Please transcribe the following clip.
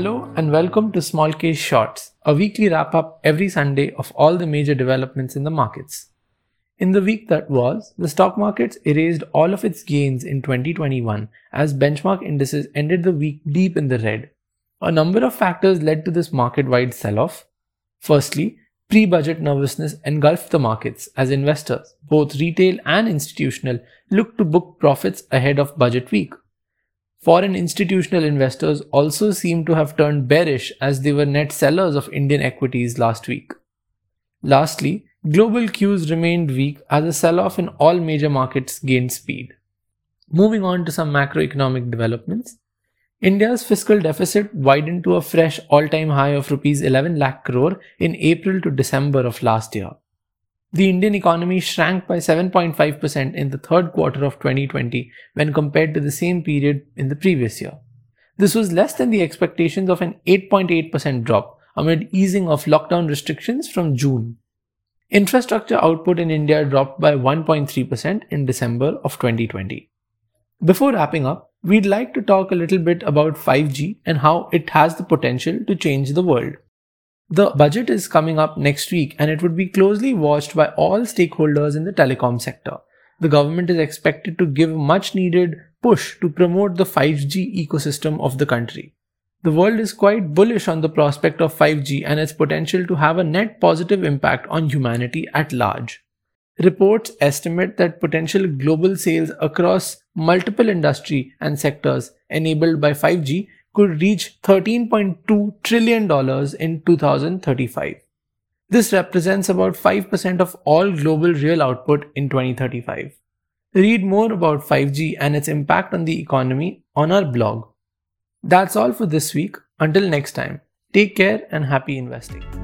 Hello and welcome to smallcase Shorts, a weekly wrap up every Sunday of all the major developments in the markets. In the week that was, the stock markets erased all of its gains in 2021 as benchmark indices ended the week deep in the red. A number of factors led to this market wide sell off. Firstly, pre budget nervousness engulfed the markets as investors, both retail and institutional, looked to book profits ahead of budget week. Foreign institutional investors also seem to have turned bearish as they were net sellers of Indian equities last week. Lastly, global cues remained weak as a sell off in all major markets gained speed. Moving on to some macroeconomic developments. India's fiscal deficit widened to a fresh all time high of rupees 11 lakh crore in April to December of last year. The Indian economy shrank by 7.5% in the third quarter of 2020 when compared to the same period in the previous year. This was less than the expectations of an 8.8% drop amid easing of lockdown restrictions from June. Infrastructure output in India dropped by 1.3% in December of 2020. Before wrapping up, we'd like to talk a little bit about 5G and how it has the potential to change the world. The budget is coming up next week and it would be closely watched by all stakeholders in the telecom sector. The government is expected to give much needed push to promote the 5G ecosystem of the country. The world is quite bullish on the prospect of 5G and its potential to have a net positive impact on humanity at large. Reports estimate that potential global sales across multiple industry and sectors enabled by 5G could reach $13.2 trillion in 2035. This represents about 5% of all global real output in 2035. Read more about 5G and its impact on the economy on our blog. That's all for this week. Until next time, take care and happy investing.